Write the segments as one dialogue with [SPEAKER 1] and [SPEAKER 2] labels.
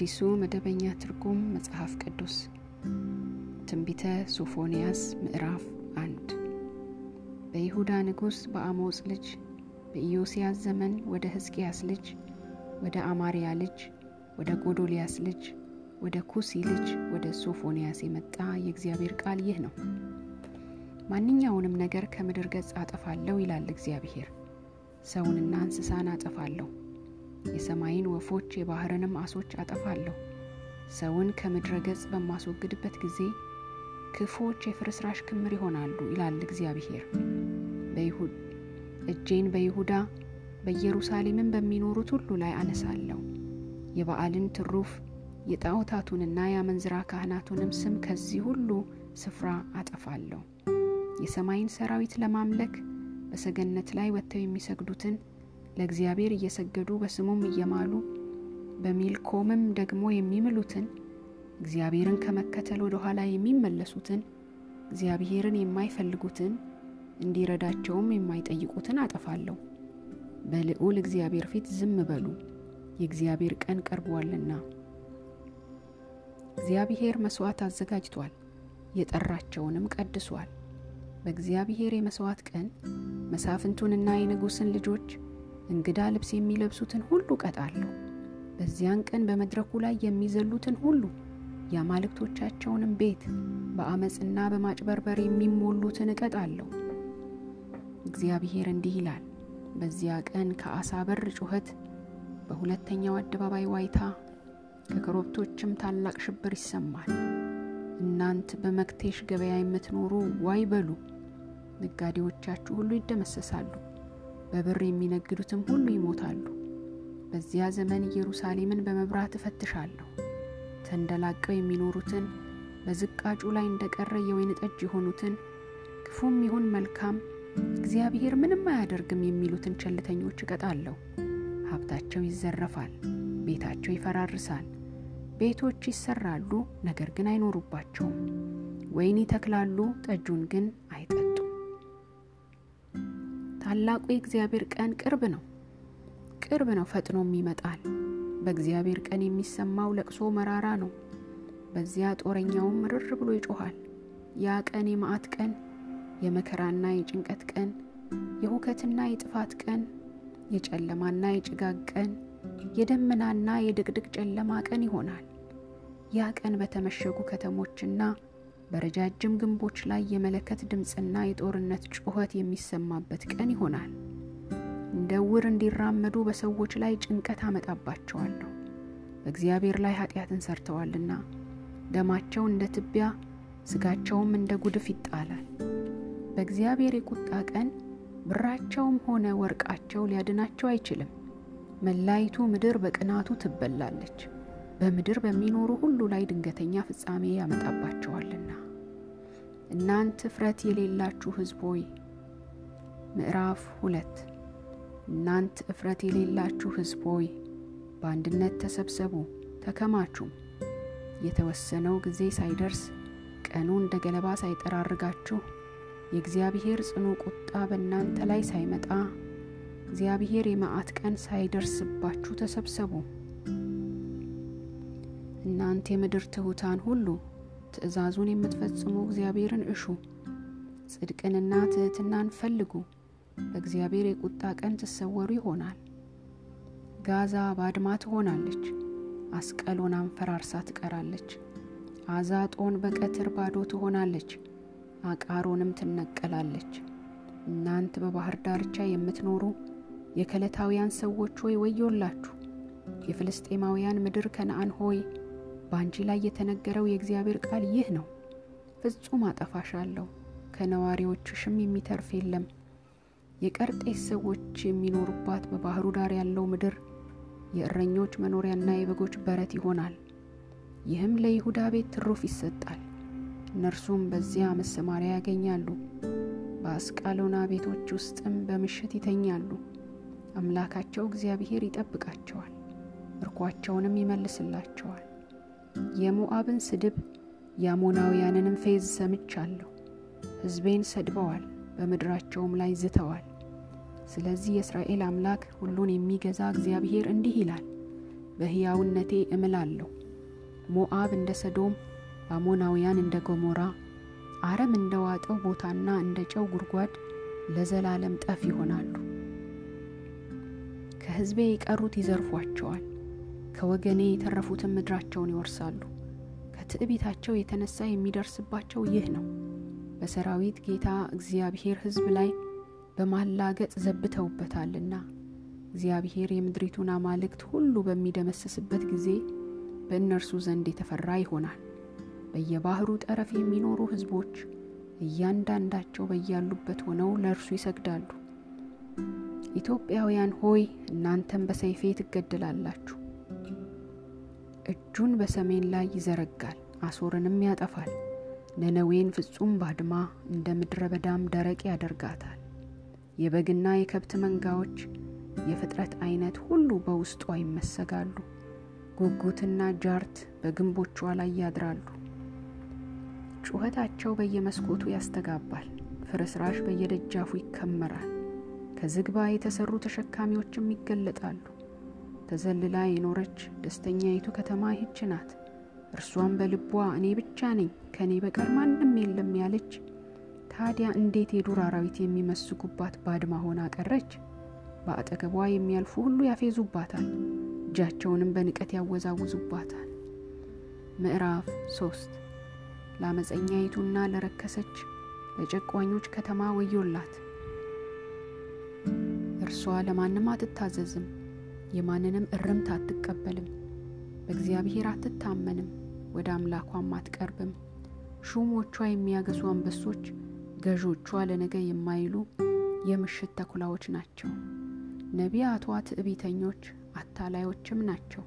[SPEAKER 1] አዲሱ መደበኛ ትርጉም መጽሐፍ ቅዱስ ትንቢተ ሶፎንያስ ምዕራፍ አንድ በይሁዳ ንጉሥ በአሞጽ ልጅ በኢዮስያስ ዘመን ወደ ሕዝቅያስ ልጅ ወደ አማርያ ልጅ ወደ ጎዶልያስ ልጅ ወደ ኩሲ ልጅ ወደ ሶፎንያስ የመጣ የእግዚአብሔር ቃል ይህ ነው። ማንኛውንም ነገር ከምድር ገጽ አጠፋለሁ ይላል እግዚአብሔር። ሰውንና እንስሳን አጠፋለሁ፣ የሰማይን ወፎች የባህርንም አሶች አጠፋለሁ። ሰውን ከምድረ ገጽ በማስወግድበት ጊዜ ክፉዎች የፍርስራሽ ክምር ይሆናሉ ይላል እግዚአብሔር። እጄን በይሁዳ በኢየሩሳሌምን በሚኖሩት ሁሉ ላይ አነሳለሁ። የበዓልን ትሩፍ የጣዖታቱንና የአመንዝራ ካህናቱንም ስም ከዚህ ሁሉ ስፍራ አጠፋለሁ። የሰማይን ሰራዊት ለማምለክ በሰገነት ላይ ወጥተው የሚሰግዱትን ለእግዚአብሔር እየሰገዱ በስሙም እየማሉ በሚልኮምም ደግሞ የሚምሉትን እግዚአብሔርን ከመከተል ወደ ኋላ የሚመለሱትን እግዚአብሔርን የማይፈልጉትን እንዲረዳቸውም የማይጠይቁትን አጠፋለሁ። በልዑል እግዚአብሔር ፊት ዝም በሉ፣ የእግዚአብሔር ቀን ቀርቧልና። እግዚአብሔር መሥዋዕት አዘጋጅቷል፣ የጠራቸውንም ቀድሷል። በእግዚአብሔር የመሥዋዕት ቀን መሳፍንቱንና የንጉሥን ልጆች እንግዳ ልብስ የሚለብሱትን ሁሉ ቀጣለሁ። በዚያን ቀን በመድረኩ ላይ የሚዘሉትን ሁሉ የአማልክቶቻቸውንም ቤት በአመፅና በማጭበርበር የሚሞሉትን እቀጣለሁ። እግዚአብሔር እንዲህ ይላል፣ በዚያ ቀን ከአሳ በር ጩኸት፣ በሁለተኛው አደባባይ ዋይታ፣ ከኮረብቶችም ታላቅ ሽብር ይሰማል። እናንት በመክቴሽ ገበያ የምትኖሩ ዋይ በሉ፣ ነጋዴዎቻችሁ ሁሉ ይደመሰሳሉ፣ በብር የሚነግዱትም ሁሉ ይሞታሉ። በዚያ ዘመን ኢየሩሳሌምን በመብራት እፈትሻለሁ። ተንደላቀው የሚኖሩትን በዝቃጩ ላይ እንደቀረ የወይን ጠጅ የሆኑትን ክፉም ይሁን መልካም እግዚአብሔር ምንም አያደርግም የሚሉትን ቸልተኞች እቀጣለሁ። ሀብታቸው ይዘረፋል፣ ቤታቸው ይፈራርሳል። ቤቶች ይሰራሉ፣ ነገር ግን አይኖሩባቸውም። ወይን ይተክላሉ፣ ጠጁን ግን ታላቁ የእግዚአብሔር ቀን ቅርብ ነው፣ ቅርብ ነው፣ ፈጥኖም ይመጣል። በእግዚአብሔር ቀን የሚሰማው ለቅሶ መራራ ነው። በዚያ ጦረኛውም ምርር ብሎ ይጮኋል። ያ ቀን የመዓት ቀን፣ የመከራና የጭንቀት ቀን፣ የሁከትና የጥፋት ቀን፣ የጨለማና የጭጋግ ቀን፣ የደመናና የድቅድቅ ጨለማ ቀን ይሆናል። ያ ቀን በተመሸጉ ከተሞችና በረጃጅም ግንቦች ላይ የመለከት ድምፅና የጦርነት ጩኸት የሚሰማበት ቀን ይሆናል። እንደ ዕውር እንዲራመዱ በሰዎች ላይ ጭንቀት አመጣባቸዋለሁ። በእግዚአብሔር ላይ ኃጢአትን ሰርተዋልና ደማቸው እንደ ትቢያ ስጋቸውም እንደ ጉድፍ ይጣላል። በእግዚአብሔር የቁጣ ቀን ብራቸውም ሆነ ወርቃቸው ሊያድናቸው አይችልም። መላይቱ ምድር በቅናቱ ትበላለች። በምድር በሚኖሩ ሁሉ ላይ ድንገተኛ ፍጻሜ ያመጣባቸዋልና። እናንት እፍረት የሌላችሁ ሕዝብ ሆይ ምዕራፍ ሁለት እናንት እፍረት የሌላችሁ ሕዝብ ሆይ በአንድነት ተሰብሰቡ ተከማቹም። የተወሰነው ጊዜ ሳይደርስ ቀኑ እንደ ገለባ ሳይጠራርጋችሁ የእግዚአብሔር ጽኑ ቁጣ በእናንተ ላይ ሳይመጣ እግዚአብሔር የመዓት ቀን ሳይደርስባችሁ ተሰብሰቡ። እናንተ የምድር ትሑታን ሁሉ ትእዛዙን የምትፈጽሙ እግዚአብሔርን እሹ፣ ጽድቅንና ትሕትናን ፈልጉ። በእግዚአብሔር የቁጣ ቀን ትሰወሩ ይሆናል። ጋዛ ባድማ ትሆናለች፣ አስቀሎናም ፈራርሳ ትቀራለች። አዛጦን በቀትር ባዶ ትሆናለች፣ አቃሮንም ትነቀላለች። እናንት በባህር ዳርቻ የምትኖሩ የከለታውያን ሰዎች ሆይ ወዮላችሁ! የፍልስጤማውያን ምድር ከነአን ሆይ በአንቺ ላይ የተነገረው የእግዚአብሔር ቃል ይህ ነው። ፍጹም አጠፋሻለሁ፣ ከነዋሪዎችሽም የሚተርፍ የለም። የቀርጤስ ሰዎች የሚኖሩባት በባህሩ ዳር ያለው ምድር የእረኞች መኖሪያና የበጎች በረት ይሆናል። ይህም ለይሁዳ ቤት ትሩፍ ይሰጣል፣ እነርሱም በዚያ መሰማሪያ ያገኛሉ። በአስቃሎና ቤቶች ውስጥም በምሽት ይተኛሉ። አምላካቸው እግዚአብሔር ይጠብቃቸዋል፣ ምርኳቸውንም ይመልስላቸዋል። የሞዓብን ስድብ የአሞናውያንንም ፌዝ ሰምቻለሁ። ሕዝቤን ሰድበዋል፣ በምድራቸውም ላይ ዝተዋል። ስለዚህ የእስራኤል አምላክ ሁሉን የሚገዛ እግዚአብሔር እንዲህ ይላል፣ በሕያውነቴ እምላለሁ። ሞአብ እንደ ሰዶም፣ አሞናውያን እንደ ገሞራ፣ አረም እንደ ዋጠው ቦታና እንደ ጨው ጉድጓድ ለዘላለም ጠፍ ይሆናሉ። ከሕዝቤ የቀሩት ይዘርፏቸዋል፣ ከወገኔ የተረፉትን ምድራቸውን ይወርሳሉ። ከትዕቢታቸው የተነሳ የሚደርስባቸው ይህ ነው። በሰራዊት ጌታ እግዚአብሔር ሕዝብ ላይ በማላገጥ ዘብተውበታልና እግዚአብሔር የምድሪቱን አማልክት ሁሉ በሚደመስስበት ጊዜ በእነርሱ ዘንድ የተፈራ ይሆናል። በየባህሩ ጠረፍ የሚኖሩ ሕዝቦች እያንዳንዳቸው በያሉበት ሆነው ለእርሱ ይሰግዳሉ። ኢትዮጵያውያን ሆይ እናንተም በሰይፌ ትገደላላችሁ። እጁን በሰሜን ላይ ይዘረጋል፣ አሶርንም ያጠፋል። ነነዌን ፍጹም ባድማ እንደ ምድረ በዳም ደረቅ ያደርጋታል። የበግና የከብት መንጋዎች የፍጥረት አይነት ሁሉ በውስጧ ይመሰጋሉ። ጉጉትና ጃርት በግንቦቿ ላይ ያድራሉ። ጩኸታቸው በየመስኮቱ ያስተጋባል፣ ፍርስራሽ በየደጃፉ ይከመራል። ከዝግባ የተሰሩ ተሸካሚዎችም ይገለጣሉ። ተዘልላ የኖረች ደስተኛይቱ ከተማ ይህች ናት። እርሷም በልቧ እኔ ብቻ ነኝ ከእኔ በቀር ማንም የለም ያለች ታዲያ እንዴት የዱር አራዊት የሚመስጉባት ባድማ ሆና ቀረች? በአጠገቧ የሚያልፉ ሁሉ ያፌዙባታል፣ እጃቸውንም በንቀት ያወዛውዙባታል። ምዕራፍ ሶስት ለአመፀኛይቱና ለረከሰች ለጨቋኞች ከተማ ወዮላት። እርሷ ለማንም አትታዘዝም፣ የማንንም እርምት አትቀበልም፣ በእግዚአብሔር አትታመንም፣ ወደ አምላኳም አትቀርብም። ሹሞቿ የሚያገሱ አንበሶች፣ ገዦቿ ለነገ የማይሉ የምሽት ተኩላዎች ናቸው። ነቢያቷ ትዕቢተኞች አታላዮችም ናቸው።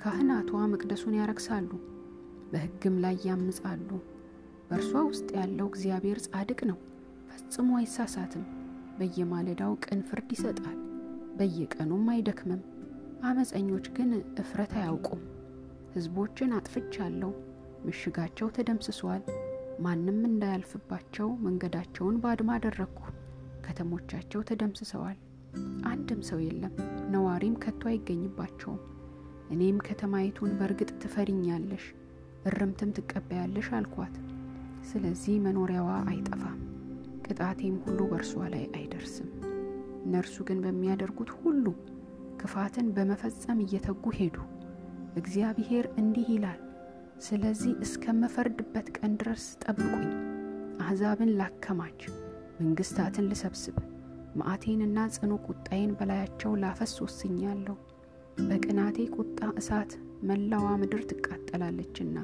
[SPEAKER 1] ካህናቷ መቅደሱን ያረክሳሉ፣ በሕግም ላይ ያምጻሉ። በእርሷ ውስጥ ያለው እግዚአብሔር ጻድቅ ነው፣ ፈጽሞ አይሳሳትም። በየማለዳው ቅን ፍርድ ይሰጣል፣ በየቀኑም አይደክምም። አመፀኞች ግን እፍረት አያውቁም። ሕዝቦችን አጥፍቻለሁ፣ ምሽጋቸው ተደምስሷል። ማንም እንዳያልፍባቸው መንገዳቸውን ባድማ አደረግኩ። ከተሞቻቸው ተደምስሰዋል፣ አንድም ሰው የለም፣ ነዋሪም ከቶ አይገኝባቸውም። እኔም ከተማይቱን በእርግጥ ትፈሪኛለሽ፣ እርምትም ትቀበያለሽ አልኳት። ስለዚህ መኖሪያዋ አይጠፋም፣ ቅጣቴም ሁሉ በእርሷ ላይ አይደርስም። እነርሱ ግን በሚያደርጉት ሁሉ ክፋትን በመፈጸም እየተጉ ሄዱ። እግዚአብሔር እንዲህ ይላል፣ ስለዚህ እስከምፈርድበት ቀን ድረስ ጠብቁኝ። አሕዛብን ላከማች፣ መንግሥታትን ልሰብስብ፣ መዓቴንና ጽኑ ቁጣዬን በላያቸው ላፈስ ወስኛለሁ። በቅናቴ ቁጣ እሳት መላዋ ምድር ትቃጠላለችና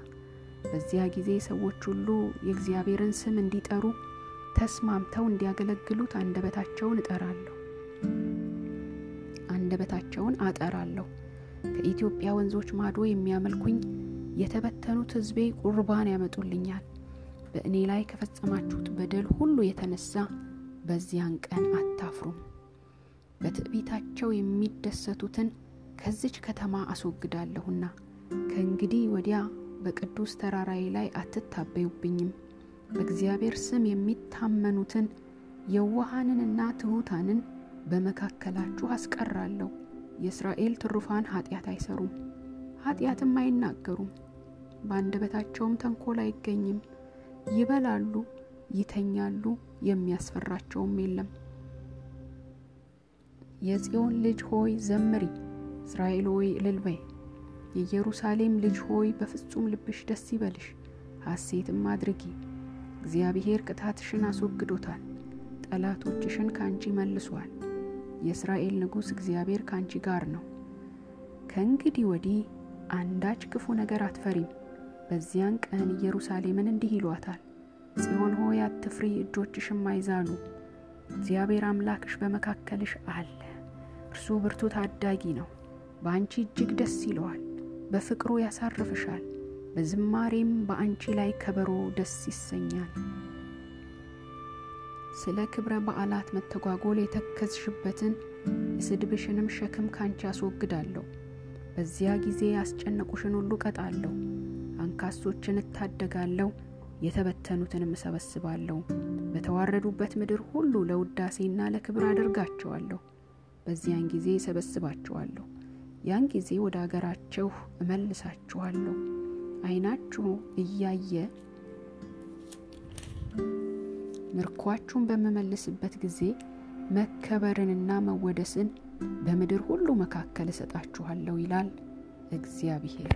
[SPEAKER 1] በዚያ ጊዜ ሰዎች ሁሉ የእግዚአብሔርን ስም እንዲጠሩ ተስማምተው እንዲያገለግሉት አንደበታቸውን እጠራለሁ አንደበታቸውን አጠራለሁ። ከኢትዮጵያ ወንዞች ማዶ የሚያመልኩኝ የተበተኑት ሕዝቤ ቁርባን ያመጡልኛል። በእኔ ላይ ከፈጸማችሁት በደል ሁሉ የተነሳ በዚያን ቀን አታፍሩም። በትዕቢታቸው የሚደሰቱትን ከዚች ከተማ አስወግዳለሁና ከእንግዲህ ወዲያ በቅዱስ ተራራዬ ላይ አትታበዩብኝም። በእግዚአብሔር ስም የሚታመኑትን የዋሃንንና ትሑታንን በመካከላችሁ አስቀራለሁ። የእስራኤል ትሩፋን ኃጢአት አይሰሩም፣ ኃጢአትም አይናገሩም። በአንደበታቸውም ተንኮል አይገኝም። ይበላሉ፣ ይተኛሉ፣ የሚያስፈራቸውም የለም። የጽዮን ልጅ ሆይ ዘምሪ፣ እስራኤል ሆይ እልል የኢየሩሳሌም ልጅ ሆይ በፍጹም ልብሽ ደስ ይበልሽ፣ ሐሴትም አድርጊ። እግዚአብሔር ቅጣትሽን አስወግዶታል፣ ጠላቶችሽን ካንቺ መልሷል። የእስራኤል ንጉሥ እግዚአብሔር ካንቺ ጋር ነው። ከእንግዲህ ወዲህ አንዳች ክፉ ነገር አትፈሪም። በዚያን ቀን ኢየሩሳሌምን እንዲህ ይሏታል፣ ጽዮን ሆይ አትፍሪ፣ እጆችሽም አይዛሉ። እግዚአብሔር አምላክሽ በመካከልሽ አለ። እርሱ ብርቱ ታዳጊ ነው። በአንቺ እጅግ ደስ ይለዋል፣ በፍቅሩ ያሳርፍሻል። በዝማሬም በአንቺ ላይ ከበሮ ደስ ይሰኛል። ስለ ክብረ በዓላት መተጓጎል የተከዝሽበትን የስድብሽንም ሸክም ካንቺ አስወግዳለሁ። በዚያ ጊዜ ያስጨነቁሽን ሁሉ ቀጣለሁ። አንካሶችን እታደጋለሁ፣ የተበተኑትንም እሰበስባለሁ። በተዋረዱበት ምድር ሁሉ ለውዳሴና ለክብር አደርጋቸዋለሁ። በዚያን ጊዜ እሰበስባቸዋለሁ፣ ያን ጊዜ ወደ አገራችሁ እመልሳችኋለሁ። ዓይናችሁ እያየ ምርኳችሁን በምመልስበት ጊዜ መከበርንና መወደስን በምድር ሁሉ መካከል እሰጣችኋለሁ ይላል እግዚአብሔር።